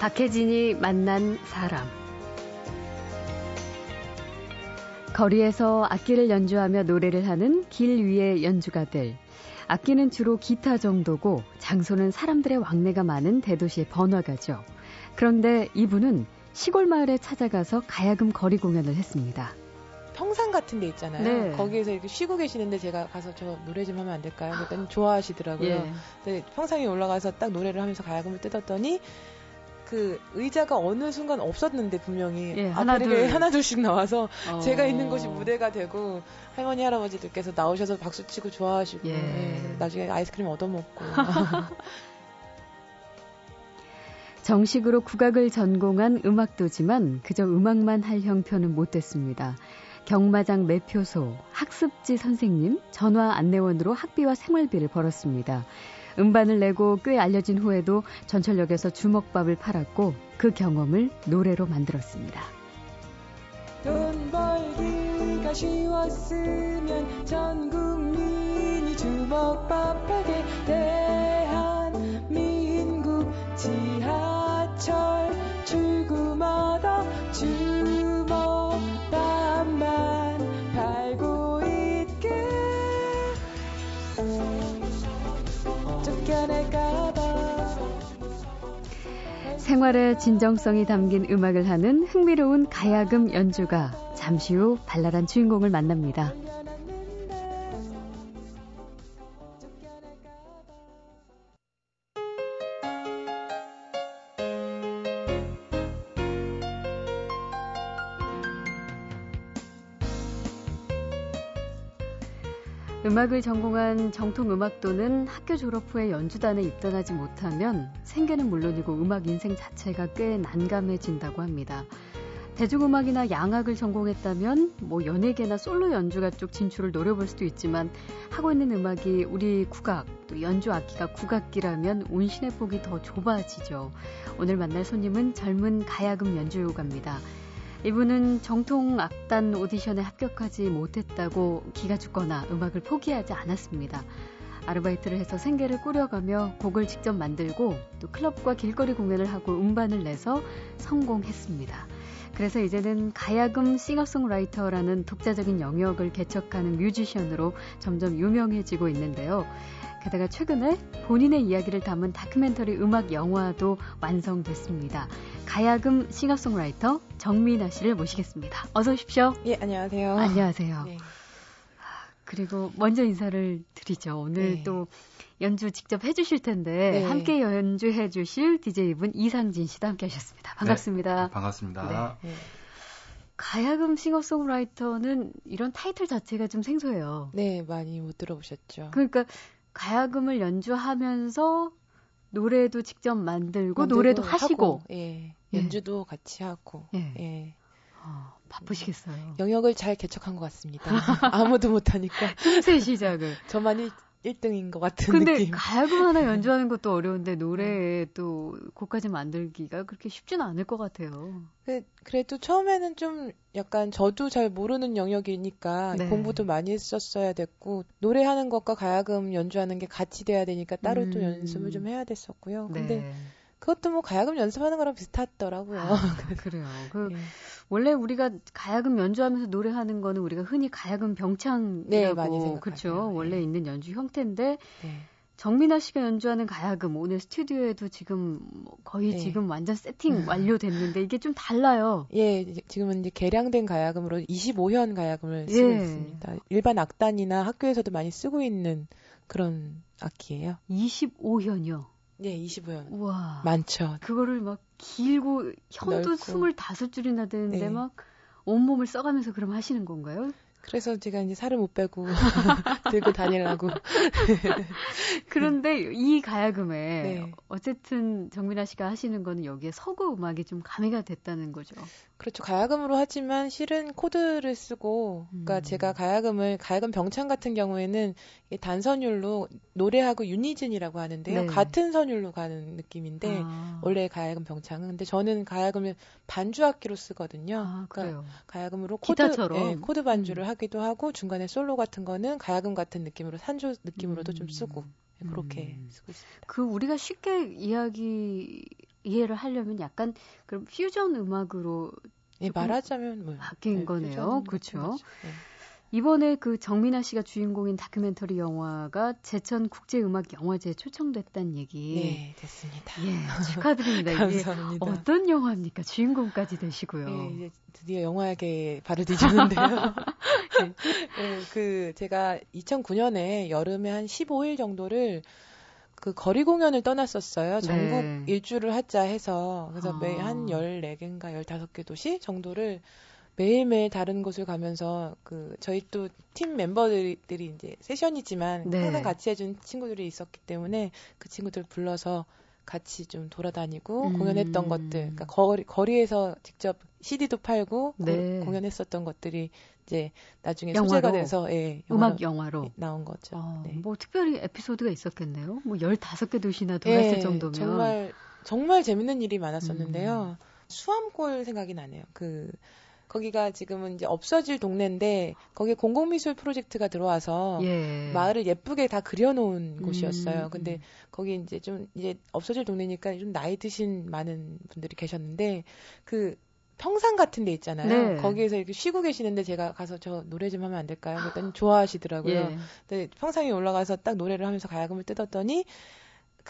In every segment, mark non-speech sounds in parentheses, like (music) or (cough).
박혜진이 만난 사람. 거리에서 악기를 연주하며 노래를 하는 길 위의 연주가들. 악기는 주로 기타 정도고 장소는 사람들의 왕래가 많은 대도시의 번화가죠. 그런데 이분은 시골 마을에 찾아가서 가야금 거리 공연을 했습니다. 평상 같은 데 있잖아요. 네. 거기에서 이렇게 쉬고 계시는데 제가 가서 저 노래 좀 하면 안 될까요? 그랬더니 좋아하시더라고요. 예. 평상에 올라가서 딱 노래를 하면서 가야금을 뜯었더니 그 의자가 어느 순간 없었는데 분명히 예, 하나 둘 하나 둘씩 나와서 어... 제가 있는 곳이 무대가 되고 할머니 할아버지들께서 나오셔서 박수 치고 좋아하시고 예. 예, 나중에 아이스크림 얻어 먹고 (laughs) 정식으로 국악을 전공한 음악도지만 그저 음악만 할 형편은 못 됐습니다. 경마장 매표소, 학습지 선생님, 전화 안내원으로 학비와 생활비를 벌었습니다. 음반을 내고 꽤 알려진 후에도 전철역에서 주먹밥을 팔았고 그 경험을 노래로 만들었습니다. 돈 벌기가 쉬웠으면 전 국민이 주먹밥 하게 대한민국 지 생활의 진정성이 담긴 음악을 하는 흥미로운 가야금 연주가 잠시 후 발랄한 주인공을 만납니다. 음악을 전공한 정통음악도는 학교 졸업 후에 연주단에 입단하지 못하면 생계는 물론이고 음악 인생 자체가 꽤 난감해진다고 합니다. 대중음악이나 양악을 전공했다면 뭐 연예계나 솔로 연주가 쪽 진출을 노려볼 수도 있지만 하고 있는 음악이 우리 국악 또 연주 악기가 국악기라면 운신의 폭이 더 좁아지죠. 오늘 만날 손님은 젊은 가야금 연주가입니다. 이분은 정통 악단 오디션에 합격하지 못했다고 기가 죽거나 음악을 포기하지 않았습니다. 아르바이트를 해서 생계를 꾸려가며 곡을 직접 만들고 또 클럽과 길거리 공연을 하고 음반을 내서 성공했습니다. 그래서 이제는 가야금 싱어송라이터라는 독자적인 영역을 개척하는 뮤지션으로 점점 유명해지고 있는데요. 게다가 최근에 본인의 이야기를 담은 다큐멘터리 음악 영화도 완성됐습니다. 가야금 싱어송라이터 정민아 씨를 모시겠습니다. 어서 오십시오. 예, 안녕하세요. 안녕하세요. 네. 그리고 먼저 인사를 드리죠. 오늘 네. 또 연주 직접 해주실 텐데 네. 함께 연주해 주실 DJ분 이상진 씨도 함께 하셨습니다. 반갑습니다. 네, 반갑습니다. 네. 가야금 싱어송라이터는 이런 타이틀 자체가 좀 생소해요. 네, 많이 못 들어보셨죠. 그러니까 가야금을 연주하면서 노래도 직접 만들고, 만들고 노래도 하시고 하고, 예. 예. 연주도 예. 같이 하고 예. 예. 어, 바쁘시겠어요. 영역을 잘 개척한 것 같습니다. (laughs) 아무도 못하니까. 틈새 시작을. 저만이 1등인 것 같은 근데 느낌. 가야금 하나 연주하는 것도 어려운데 노래 또 곡까지 만들기가 그렇게 쉽지는 않을 것 같아요. 그, 그래도 처음에는 좀 약간 저도 잘 모르는 영역이니까 네. 공부도 많이 했었어야 됐고 노래하는 것과 가야금 연주하는 게 같이 돼야 되니까 따로 음. 또 연습을 좀 해야 됐었고요. 근데 네. 그것도 뭐 가야금 연습하는 거랑 비슷하더라고요. 아, 그래요. 그 네. (laughs) 원래 우리가 가야금 연주하면서 노래하는 거는 우리가 흔히 가야금 병창이라고 네, 그렇죠. 네. 원래 있는 연주 형태인데 네. 정민아 씨가 연주하는 가야금 오늘 스튜디오에도 지금 뭐 거의 네. 지금 완전 세팅 음. 완료됐는데 이게 좀 달라요. 예, 지금은 이제 개량된 가야금으로 25현 가야금을 쓰고 예. 있습니다. 일반 악단이나 학교에서도 많많이 쓰고 있는 그런 악기예요. 25현이요. 네, 25현. 우와. 많죠. 그거를 막 길고 현도 넓고. 25줄이나 되는데 네. 막 온몸을 써가면서 그럼 하시는 건가요? 그래서 제가 이제 살을 못 빼고 (laughs) 들고 다니려고. 그런데 이 가야금에 네. 어쨌든 정민아 씨가 하시는 거는 여기에 서구 음악이 좀 가미가 됐다는 거죠. 그렇죠. 가야금으로 하지만 실은 코드를 쓰고, 그러니까 음. 제가 가야금을 가야금 병창 같은 경우에는 단선율로 노래하고 유니즌이라고 하는데요. 네. 같은 선율로 가는 느낌인데 아. 원래 가야금 병창은 근데 저는 가야금을 반주 악기로 쓰거든요. 아, 그러니까 가야금으로 코드 네, 코드 반주를 음. 하기도 하고 중간에 솔로 같은 거는 가야금 같은 느낌으로 산조 느낌으로도 음. 좀 쓰고 네, 그렇게 음. 쓰고 있습니다. 그 우리가 쉽게 이야기 이해를 하려면 약간 그럼 퓨전 음악으로 예, 말하자면 뭐 바뀐 네, 거네요. 그렇죠. 네. 이번에 그 정민아 씨가 주인공인 다큐멘터리 영화가 제천 국제음악 영화제에 초청됐다는 얘기. 네, 됐습니다. 예, 축하드립니다. 감사합니다. 어떤 영화입니까? 주인공까지 되시고요. 네, 이제 드디어 영화계에 발을 디뎠는데요. 네, 네, 그 제가 2009년에 여름에 한 15일 정도를 그 거리 공연을 떠났었어요. 전국 네. 일주를 하자 해서 그래서 아. 매한 14개인가 15개 도시 정도를 매일매일 다른 곳을 가면서 그 저희 또 팀 멤버들이 이제 세션이지만 네. 항상 같이 해준 친구들이 있었기 때문에 그 친구들 불러서 같이 좀 돌아다니고 음. 공연했던 것들, 그러니까 거리, 거리에서 직접 CD도 팔고 네. 고, 공연했었던 것들이 이제 나중에 영화로, 소재가 돼서 예, 음악 영화로 나온 거죠. 어, 네. 뭐 특별히 에피소드가 있었겠네요. 뭐 15개 도시나 돌았을 네, 정도면 정말 정말 재밌는 일이 많았었는데요. 음. 수암골 생각이 나네요. 그 거기가 지금은 이제 없어질 동네인데 거기에 공공미술 프로젝트가 들어와서 예. 마을을 예쁘게 다 그려놓은 음. 곳이었어요. 근데 거기 이제 좀 이제 없어질 동네니까 좀 나이 드신 많은 분들이 계셨는데 그 평상 같은 데 있잖아요. 네. 거기에서 이렇게 쉬고 계시는데 제가 가서 저 노래 좀 하면 안 될까요? 그랬더니 좋아하시더라고요. 예. 근데 평상에 올라가서 딱 노래를 하면서 가야금을 뜯었더니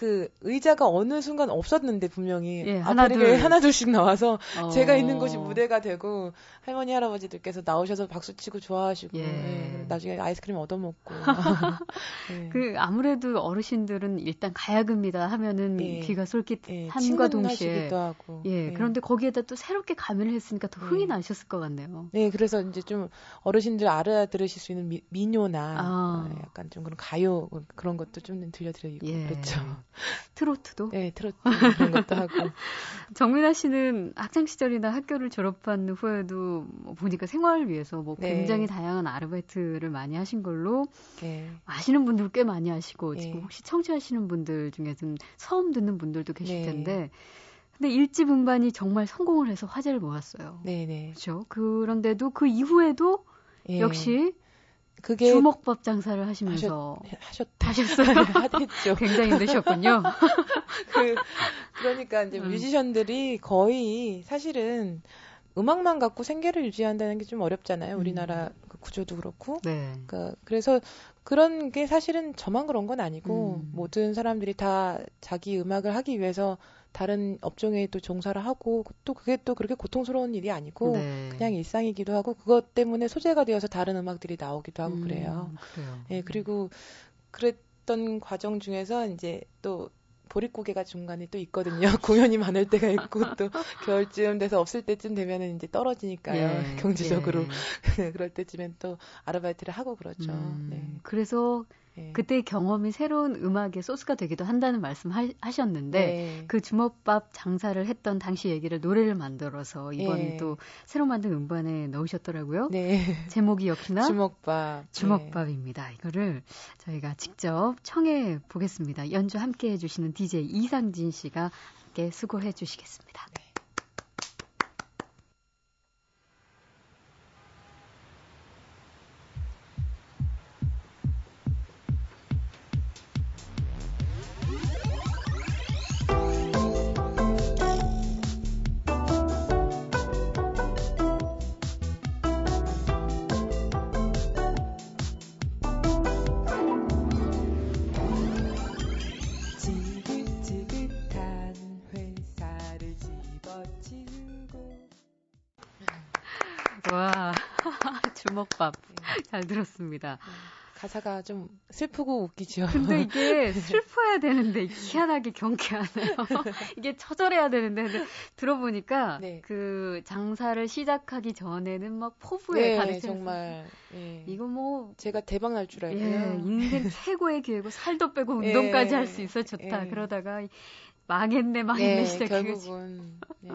그 의자가 어느 순간 없었는데 분명히 예, 하나 둘 하나 둘씩 나와서 어. 제가 있는 곳이 무대가 되고 할머니 할아버지들께서 나오셔서 박수 치고 좋아하시고 예. 예, 나중에 아이스크림 얻어 먹고 (laughs) 예. 그 아무래도 어르신들은 일단 가야금이다 하면은 예. 귀가 솔깃한과 예, 동시에 하고. 예, 그런데 거기에다 또 새롭게 가미를 했으니까 더 흥이 나셨을 것 같네요. 네 그래서 이제 좀 어르신들 알아들으실 수 있는 미, 민요나 아. 약간 좀 그런 가요 그런 것도 좀 들려드리고 그렇죠. (laughs) 트로트도? 네, 트로트 그런 것도 하고. (laughs) 정민아 씨는 학창 시절이나 학교를 졸업한 후에도 뭐 보니까 생활을 위해서 뭐 네. 굉장히 다양한 아르바이트를 많이 하신 걸로 네. 아시는 분들 꽤 많이 하시고 네. 지금 혹시 청취하시는 분들 중에 좀 처음 듣는 분들도 계실 네. 텐데 근데 일집 음반이 정말 성공을 해서 화제를 모았어요. 네네. 네. 그렇죠. 그런데도 그 이후에도 예. 역시 그게 주먹밥 장사를 하시면서 하셨, 하셨 어요. (laughs) 했죠. 굉장히 힘드셨군요. (laughs) 그 그러니까 이제 음. 뮤지션들이 거의 사실은 음악만 갖고 생계를 유지한다는 게 좀 어렵잖아요. 우리나라 음. 그 구조도 그렇고. 네. 그러니까 그래서 그런 게 사실은 저만 그런 건 아니고 음. 모든 사람들이 다 자기 음악을 하기 위해서 다른 업종에 또 종사를 하고 또 그게 또 그렇게 고통스러운 일이 아니고 네. 그냥 일상이기도 하고 그것 때문에 소재가 되어서 다른 음악들이 나오기도 하고 음, 그래요. 그래요. 예, 그리고 그랬던 과정 중에서 이제 또 보릿고개가 중간에 또 있거든요. (laughs) 공연이 많을 때가 있고 또 겨울쯤 돼서 없을 때쯤 되면은 이제 떨어지니까요. 예, (laughs) 경제적으로 예. (laughs) 그럴 때쯤엔 또 아르바이트를 하고 그렇죠. 음, 네. 그래서 네. 그때 경험이 새로운 음악의 소스가 되기도 한다는 말씀 하, 셨는데 네. 그 주먹밥 장사를 했던 당시 얘기를 노래를 만들어서 이번에 네. 또 새로 만든 음반에 넣으셨더라고요. 네. 제목이 역시나 주먹밥. 주먹밥입니다. 이거를 저희가 직접 청해 보겠습니다. 연주 함께 해주시는 DJ 이상진 씨가 함께 수고해 주시겠습니다. 잘 들었습니다. 네. 가사가 좀 슬프고 웃기죠. 근데 이게 (laughs) 슬퍼야 되는데 희한하게 경쾌하네요. (laughs) 이게 처절해야 되는데 들어보니까 네. 그 장사를 시작하기 전에는 막 포부에 네, 가르쳐 정말 예. 이거 뭐 제가 대박 날 줄 알고요. 예, 인생 최고의 기회고 살도 빼고 (laughs) 운동까지 예, 할수 있어 좋다. 예. 그러다가 망했네, 망했네 네, 시작 결국은 네.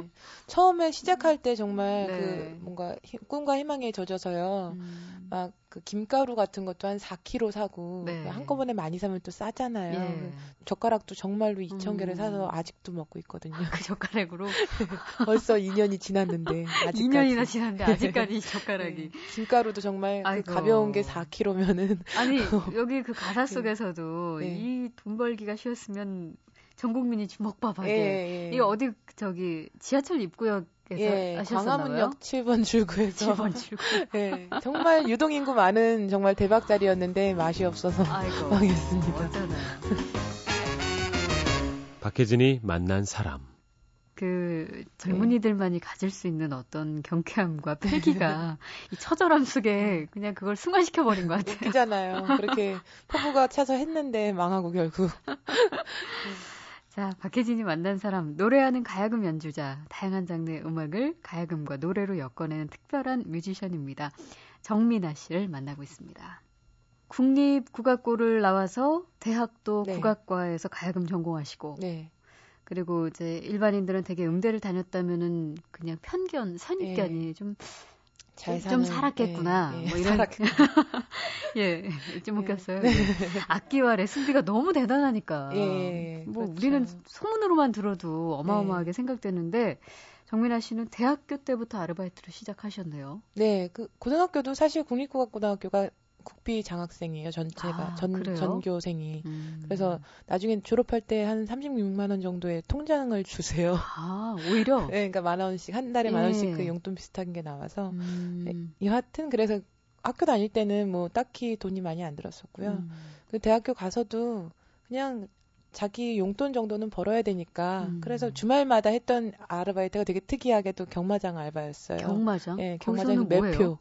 처음에 시작할 때 정말 네. 그 뭔가 꿈과 희망에 젖어서요. 음. 막그 김가루 같은 것도 한 4kg 사고 네. 한꺼번에 많이 사면 또 싸잖아요. 예. 그 젓가락도 정말로 2,000개를 음. 사서 아직도 먹고 있거든요. 그 젓가락으로 (laughs) 벌써 2년이 지났는데 아직까지 2년이나 지났는데 아직까지 젓가락이 네. 김가루도 정말 그 가벼운 게 4kg면은 아니 (laughs) 여기 그 가사 속에서도 네. 이돈 벌기가 쉬웠으면 전 국민이 주먹밥하게. 예, 예. 이게 어디 저기 지하철 입구역 에서 예, 광화문역 7번 출구에서 7번 출구. (laughs) 예, 정말 유동 인구 많은 정말 대박 자리였는데 맛이 없어서 아이고, (laughs) 망했습니다. 박혜진이 만난 사람. 그 젊은이들만이 가질 수 있는 어떤 경쾌함과 패기가 (laughs) 이 처절함 속에 그냥 그걸 승화시켜 버린 것 같아요. 웃기잖아요. 그렇게 포부가 차서 했는데 망하고 결국. 자, 박혜진이 만난 사람, 노래하는 가야금 연주자, 다양한 장르의 음악을 가야금과 노래로 엮어내는 특별한 뮤지션입니다. 정민아 씨를 만나고 있습니다. 국립 국악고를 나와서 대학도 네. 국악과에서 가야금 전공하시고, 네. 그리고 이제 일반인들은 되게 음대를 다녔다면은 그냥 편견, 선입견이 네. 좀, 잘 사는, 좀 살았겠구나. 예, 예, 뭐 이런. (laughs) 예, 좀 웃겼어요. 네. 악기와 레슨비가 너무 대단하니까. 예, 뭐 그렇죠. 우리는 소문으로만 들어도 어마어마하게 네. 생각되는데 정민아 씨는 대학교 때부터 아르바이트를 시작하셨네요. 네, 그 고등학교도 사실 국립국악고등학교가 국비 장학생이에요. 전체가 아, 전 전교생이. 음. 그래서 나중에 졸업할 때 한 36만 원 정도의 통장을 주세요. (laughs) 아, 오히려 네, 그러니까 만 원씩 한 달에 만 원씩 그 예. 용돈 비슷한 게 나와서 음. 네, 여하튼 그래서 학교 다닐 때는 뭐 딱히 돈이 많이 안 들었었고요. 음. 그 대학교 가서도 그냥 자기 용돈 정도는 벌어야 되니까 음. 그래서 주말마다 했던 아르바이트가 되게 특이하게도 경마장 알바였어요. 경마장? 네, 경마장 매표.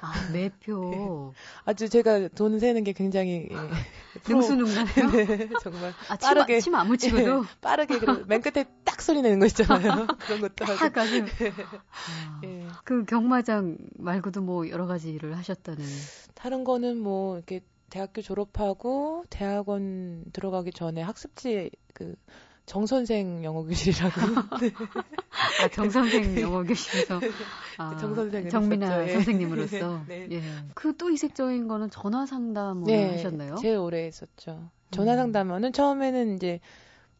아, 매표. 네. (laughs) 아주 제가 돈 세는 게 굉장히 예, (laughs) 능수능란해요. 네, 정말 아, 빠르게 침안 묻히고도 예, 빠르게 (laughs) 맨 끝에 딱 소리 내는 거 있잖아요. 그런 것도 하고. 아주. 아, 예. 그 경마장 말고도 뭐 여러 가지 일을 하셨다는. 다른 거는 뭐 이렇게 대학교 졸업하고 대학원 들어가기 전에 학습지 그 정 선생 영어 교실이라고. (laughs) 네. 아, 정 선생 영어 교실에서. 아, 정 선생 정민아 예. 선생님으로서. (laughs) 네. 예. 그 또 이색적인 거는 전화 상담을 네, 하셨나요? 제일 오래 했었죠. 전화 상담은 처음에는 이제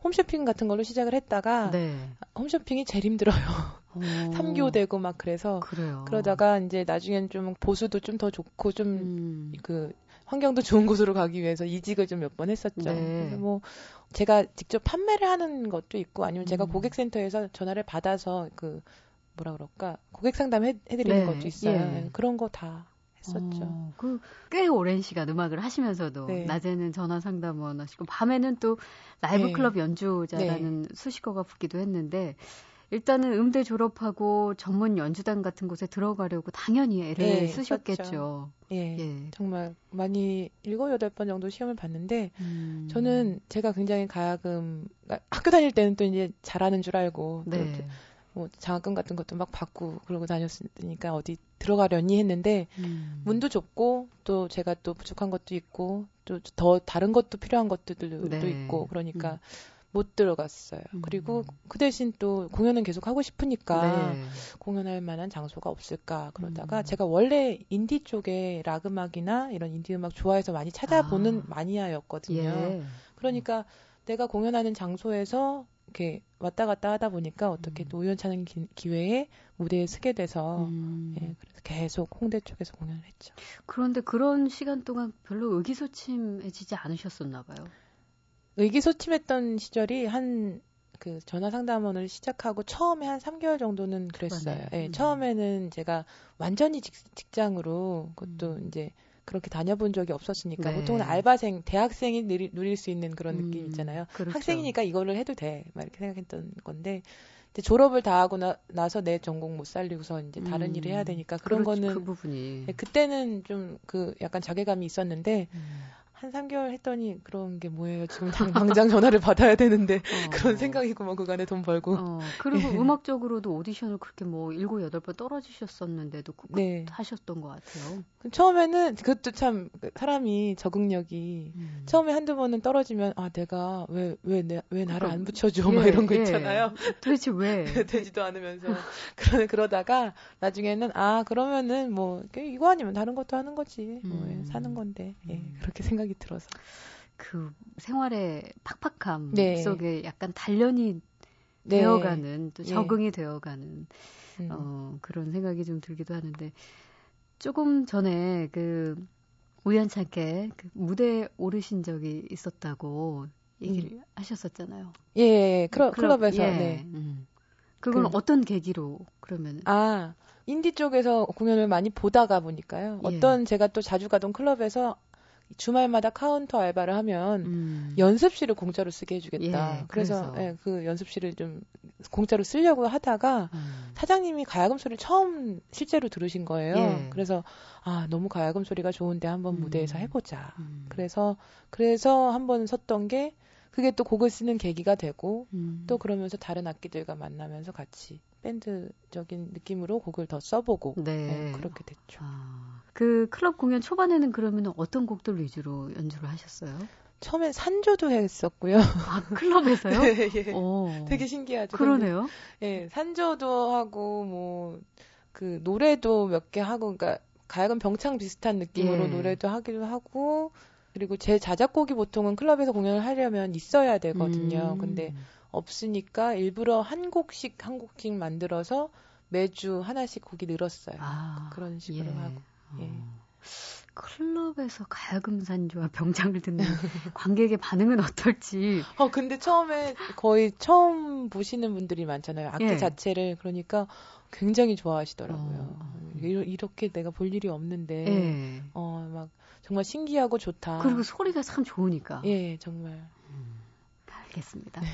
홈쇼핑 같은 걸로 시작을 했다가 네. 홈쇼핑이 제일 힘들어요. (laughs) 3교되고 막 그래서 그래요. 그러다가 이제 나중엔 좀 보수도 좀 더 좋고 좀그 음. 그 환경도 좋은 곳으로 가기 위해서 이직을 좀 몇 번 했었죠. 네. 그래서 뭐 제가 직접 판매를 하는 것도 있고 아니면 제가 음. 고객센터에서 전화를 받아서 그 뭐라 그럴까 고객 상담 해, 해드리는 네. 것도 있어요. 예. 그런 거 다 했었죠. 어, 그꽤 오랜 시간 음악을 하시면서도 네. 낮에는 전화 상담원 하시고 밤에는 또 라이브 네. 클럽 연주자라는 네. 수식어가 붙기도 했는데 일단은 음대 졸업하고 전문 연주단 같은 곳에 들어가려고 당연히 애를 네, 쓰셨겠죠. 예, 예, 정말 많이 일곱 여덟 번 정도 시험을 봤는데 음. 저는 제가 굉장히 가야금 학교 다닐 때는 또 이제 잘하는 줄 알고 네. 뭐 장학금 같은 것도 막 받고 그러고 다녔으니까 어디 들어가려니 했는데 음. 문도 좁고 또 제가 또 부족한 것도 있고 또 더 다른 것도 필요한 것들도 네. 있고 그러니까 음. 못 들어갔어요. 음. 그리고 그 대신 또 공연은 계속 하고 싶으니까 네. 공연할 만한 장소가 없을까 그러다가 음. 제가 원래 인디 쪽에 락 음악이나 이런 인디 음악 좋아해서 많이 찾아보는 아. 마니아였거든요. 예. 그러니까 내가 공연하는 장소에서 이렇게 왔다 갔다 하다 보니까 어떻게 음. 또 우연찮은 기, 회에 무대에 서게 돼서 음. 예, 그래서 계속 홍대 쪽에서 공연을 했죠. 그런데 그런 시간 동안 별로 의기소침해지지 않으셨었나 봐요. 의기소침했던 시절이 한 그 전화 상담원을 시작하고 처음에 한 3개월 정도는 그랬어요. 예, 네, 음. 처음에는 제가 완전히 직, 장으로 그것도 음. 이제 그렇게 다녀본 적이 없었으니까 네. 보통은 알바생, 대학생이 누리, 누릴 수 있는 그런 음, 느낌 있잖아요. 그렇죠. 학생이니까 이거를 해도 돼. 막 이렇게 생각했던 건데 이제 졸업을 다 하고 나, 나서 내 전공 못 살리고서 이제 다른 음, 일을 해야 되니까 그런 그렇지, 거는 그 부분이 네, 그때는 좀 그 약간 자괴감이 있었는데 음. 한 3개월 했더니 그런 게 뭐예요. 지금 (laughs) 당장 전화를 받아야 되는데 어. (laughs) 그런 생각이고 뭐 그간에 돈 벌고. 어. 그리고 예. 음악적으로도 오디션을 그렇게 뭐 7, 8번 떨어지셨었는데도 네. 하셨던 것 같아요. 처음에는 그것도 참 사람이 적응력이 음. 처음에 한두 번은 떨어지면 아 내가 왜왜왜왜 나를 안 붙여줘 예, 막 이런 거 예. 있잖아요. 도대체 왜 (laughs) 되지도 않으면서 그러 그러다가 나중에는 아 그러면은 뭐 이거 아니면 다른 것도 하는 거지 뭐 예, 음. 사는 건데 예, 음. 그렇게 생각 이 들어서 그 생활의 팍팍함 네. 속에 약간 단련이 네. 되어가는 또 예. 적응이 네. 되어가는 음. 어, 그런 생각이 좀 들기도 하는데 조금 전에 그 우연찮게 그 무대에 오르신 적이 있었다고 얘기를 음. 하셨었잖아요. 예, 예, 예. 클럽, 클럽에서. 예. 네. 음. 그건 그, 어떤 계기로 그러면? 아 인디 쪽에서 공연을 많이 보다가 보니까요. 예. 어떤 제가 또 자주 가던 클럽에서 주말마다 카운터 알바를 하면 음. 연습실을 공짜로 쓰게 해주겠다. 예, 그래서, 그래서. 예, 그 연습실을 좀 공짜로 쓰려고 하다가 음. 사장님이 가야금 소리를 처음 실제로 들으신 거예요. 예. 그래서 아 너무 가야금 소리가 좋은데 한번 음. 무대에서 해보자. 음. 그래서 그래서 한번 섰던 게 그게 또 곡을 쓰는 계기가 되고 음. 또 그러면서 다른 악기들과 만나면서 같이 밴드적인 느낌으로 곡을 더 써보고 네. 네, 그렇게 됐죠. 아, 그 클럽 공연 초반에는 그러면 어떤 곡들 위주로 연주를 하셨어요? 처음엔 산조도 했었고요. 아, 클럽에서요? (laughs) 네, 예. 오. 되게 신기하죠. 그러네요. 예, 산조도 하고 뭐 그 노래도 몇 개 하고 그러니까 가야금 병창 비슷한 느낌으로 예. 노래도 하기도 하고 그리고 제 자작곡이 보통은 클럽에서 공연을 하려면 있어야 되거든요. 음. 근데 없으니까 일부러 한 곡씩 한 곡씩 만들어서 매주 하나씩 곡이 늘었어요. 아, 그런 식으로 예. 하고. 예. 어. 클럽에서 가야금 산주와 병장을 듣는 (laughs) 관객의 반응은 어떨지. 어, 근데 처음에 거의 처음 보시는 분들이 많잖아요. 악기 예. 자체를. 그러니까 굉장히 좋아하시더라고요. 어. 이렇게 내가 볼 일이 없는데, 예. 어, 막 정말 신기하고 좋다. 그리고 소리가 참 좋으니까. 예, 정말. 음, 알겠습니다. 네.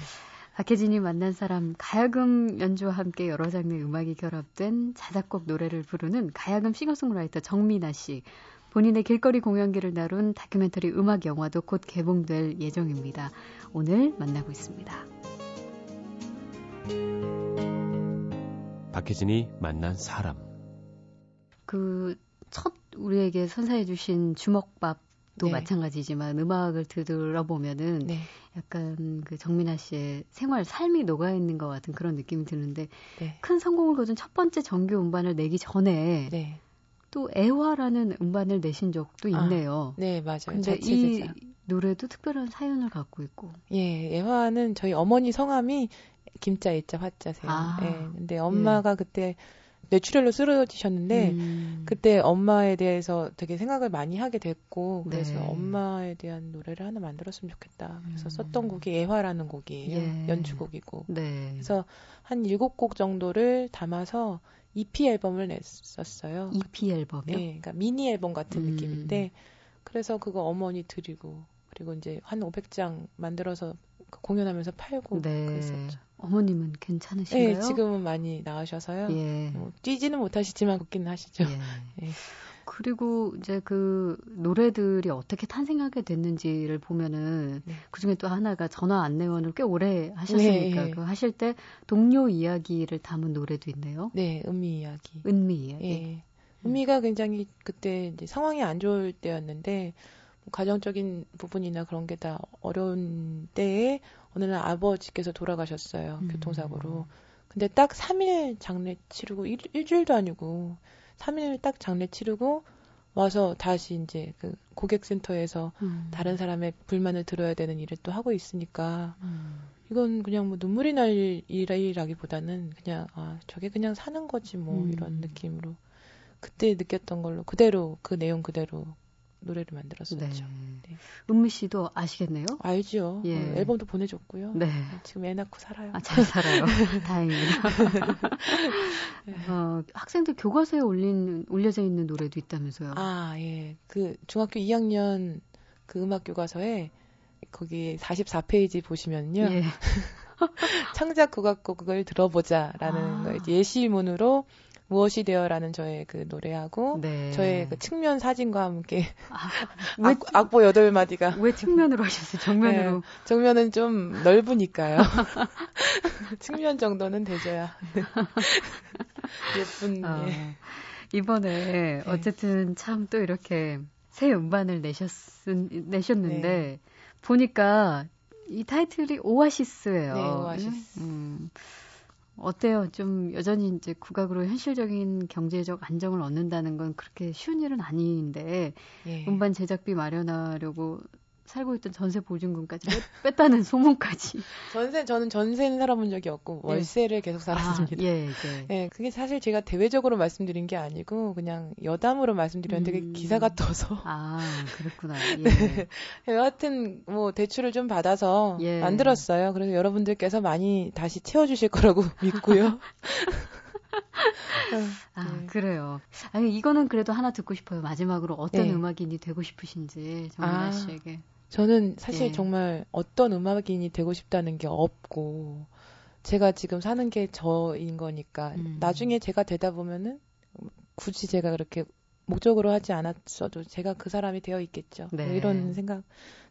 박혜진이 만난 사람 가야금 연주와 함께 여러 장르의 음악이 결합된 자작곡 노래를 부르는 가야금 싱어송라이터 정민아 씨. 본인의 길거리 공연기를 다룬 다큐멘터리 음악 영화도 곧 개봉될 예정입니다. 오늘 만나고 있습니다. 박혜진이 만난 사람. 그 첫 우리에게 선사해 주신 주먹밥도 네. 마찬가지지만 음악을 들어보면은 네. 약간 그 정민아 씨의 생활 삶이 녹아 있는 것 같은 그런 느낌이 드는데 네. 큰 성공을 거둔 첫 번째 정규 음반을 내기 전에 네. 또 애화라는 음반을 내신 적도 아, 있네요. 아, 네, 맞아요. 근데 이 노래도 특별한 사연을 갖고 있고. 예, 애화는 저희 어머니 성함이 김자, 애자, 화자세요. 아, 예. 근데 엄마가 예. 그때 뇌출혈로 쓰러지셨는데 음. 그때 엄마에 대해서 되게 생각을 많이 하게 됐고 그래서 네. 엄마에 대한 노래를 하나 만들었으면 좋겠다. 그래서 음. 썼던 곡이 애화라는 곡이에요. 예. 연주곡이고. 네. 그래서 한 일곱 곡 정도를 담아서 EP 앨범을 냈었어요. EP 앨범이요? 네, 그러니까 미니 앨범 같은 음. 느낌인데 그래서 그거 어머니 드리고 그리고 이제 한 500장 만들어서 공연하면서 팔고 네. 그랬었죠. 어머님은 괜찮으신가요? 네, 지금은 많이 나으셔서요. 예. 뭐, 뛰지는 못하시지만 걷기는 하시죠. 예. (laughs) 예. 그리고 이제 그 노래들이 어떻게 탄생하게 됐는지를 보면은 네. 그 중에 또 하나가 전화 안내원을 꽤 오래 하셨으니까 네. 그 하실 때 동료 이야기를 담은 노래도 있네요. 네, 은미 이야기. 은미 이야기. 예. 은미가 굉장히 그때 이제 상황이 안 좋을 때였는데 뭐 가정적인 부분이나 그런 게 다 어려운 때에 어느 날 아버지께서 돌아가셨어요. 음. 교통사고로. 근데 딱 3일 장례 치르고 일, 일주일도 아니고 3일 딱 장례 치르고 와서 다시 이제 그 고객센터에서 음. 다른 사람의 불만을 들어야 되는 일을 또 하고 있으니까 음. 이건 그냥 뭐 눈물이 날 일이라기보다는 그냥 아 저게 그냥 사는 거지 뭐 음. 이런 느낌으로 그때 느꼈던 걸로 그대로 그 내용 그대로 노래를 만들었었죠. 네. 네. 은미 씨도 아시겠네요? 알죠. 예. 어, 앨범도 보내줬고요. 네. 지금 애 낳고 살아요. 아, 잘 살아요. (laughs) 다행입니다. 네. (laughs) 어, 학생들 교과서에 올린 올려져 있는 노래도 있다면서요? 아, 예. 그 중학교 2학년 그 음악 교과서에 거기 44페이지 보시면요. 예. (laughs) 창작 국악곡을 들어보자라는 아. 거 예시문으로 무엇이 되어라는 저의 그 노래하고 네. 저의 그 측면 사진과 함께 아, (laughs) 왜, 악, 보 여덟 마디가 왜 측면으로 하셨어요? 정면으로? 네, 정면은 좀 넓으니까요. (laughs) 측면 정도는 되줘야 예쁜. (laughs) 어, 예. 이번에 네. 어쨌든 참 또 이렇게 새 음반을 내셨 내셨는데 네. 보니까 이 타이틀이 오아시스예요. 네, 오아시스. 음. 어때요? 좀 여전히 이제 국악으로 현실적인 경제적 안정을 얻는다는 건 그렇게 쉬운 일은 아닌데 예. 음반 제작비 마련하려고 살고 있던 전세 보증금까지 뺐, (laughs) 다는 소문까지. 전세 저는 전세는 살아본 적이 없고 예. 월세를 네. 계속 살았습니다. 아, 예, 예. (laughs) 예, 그게 사실 제가 대외적으로 말씀드린 게 아니고 그냥 여담으로 말씀드렸는데 음. 기사가 떠서. 아, 그렇구나. (laughs) 예. 네. 여하튼 뭐 대출을 좀 받아서 예. 만들었어요. 그래서 여러분들께서 많이 다시 채워주실 거라고 믿고요. 아, 네. 그래요. 아니, 이거는 그래도 하나 듣고 싶어요. 마지막으로 어떤 네. 음악인이 되고 싶으신지, 정민아 아, 씨에게. 저는 사실 네. 정말 어떤 음악인이 되고 싶다는 게 없고, 제가 지금 사는 게 저인 거니까, 음. 나중에 제가 되다 보면은, 굳이 제가 그렇게 목적으로 하지 않았어도 제가 그 사람이 되어 있겠죠. 뭐 네. 뭐 이런 생각.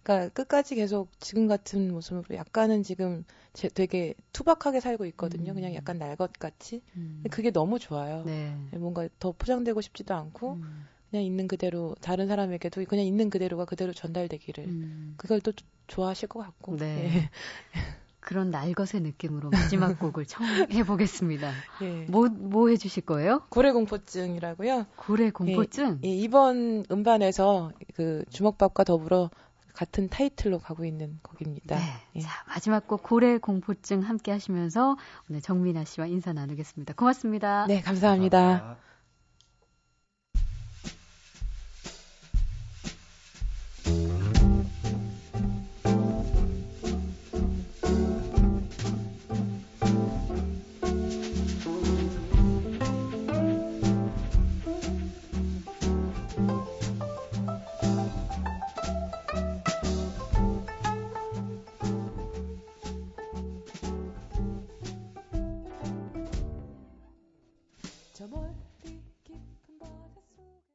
그러니까 끝까지 계속 지금 같은 모습으로 약간은 지금 제 되게 투박하게 살고 있거든요. 음. 그냥 약간 날 것 같이. 음. 그게 너무 좋아요. 네. 뭔가 더 포장되고 싶지도 않고 음. 그냥 있는 그대로 다른 사람에게도 그냥 있는 그대로가 그대로 전달되기를 음. 그걸 또 좋아하실 것 같고. 네. 예. (laughs) 그런 날것의 느낌으로 마지막 (laughs) 곡을 청해 보겠습니다. 예. 뭐, 뭐 해주실 거예요? 고래공포증이라고요. 고래공포증? 예, 예, 이번 음반에서 그 주먹밥과 더불어 같은 타이틀로 가고 있는 곡입니다. 네. 예. 자, 마지막 곡 고래공포증 함께 하시면서 오늘 정민아 씨와 인사 나누겠습니다. 고맙습니다. 네, 감사합니다. 감사합니다.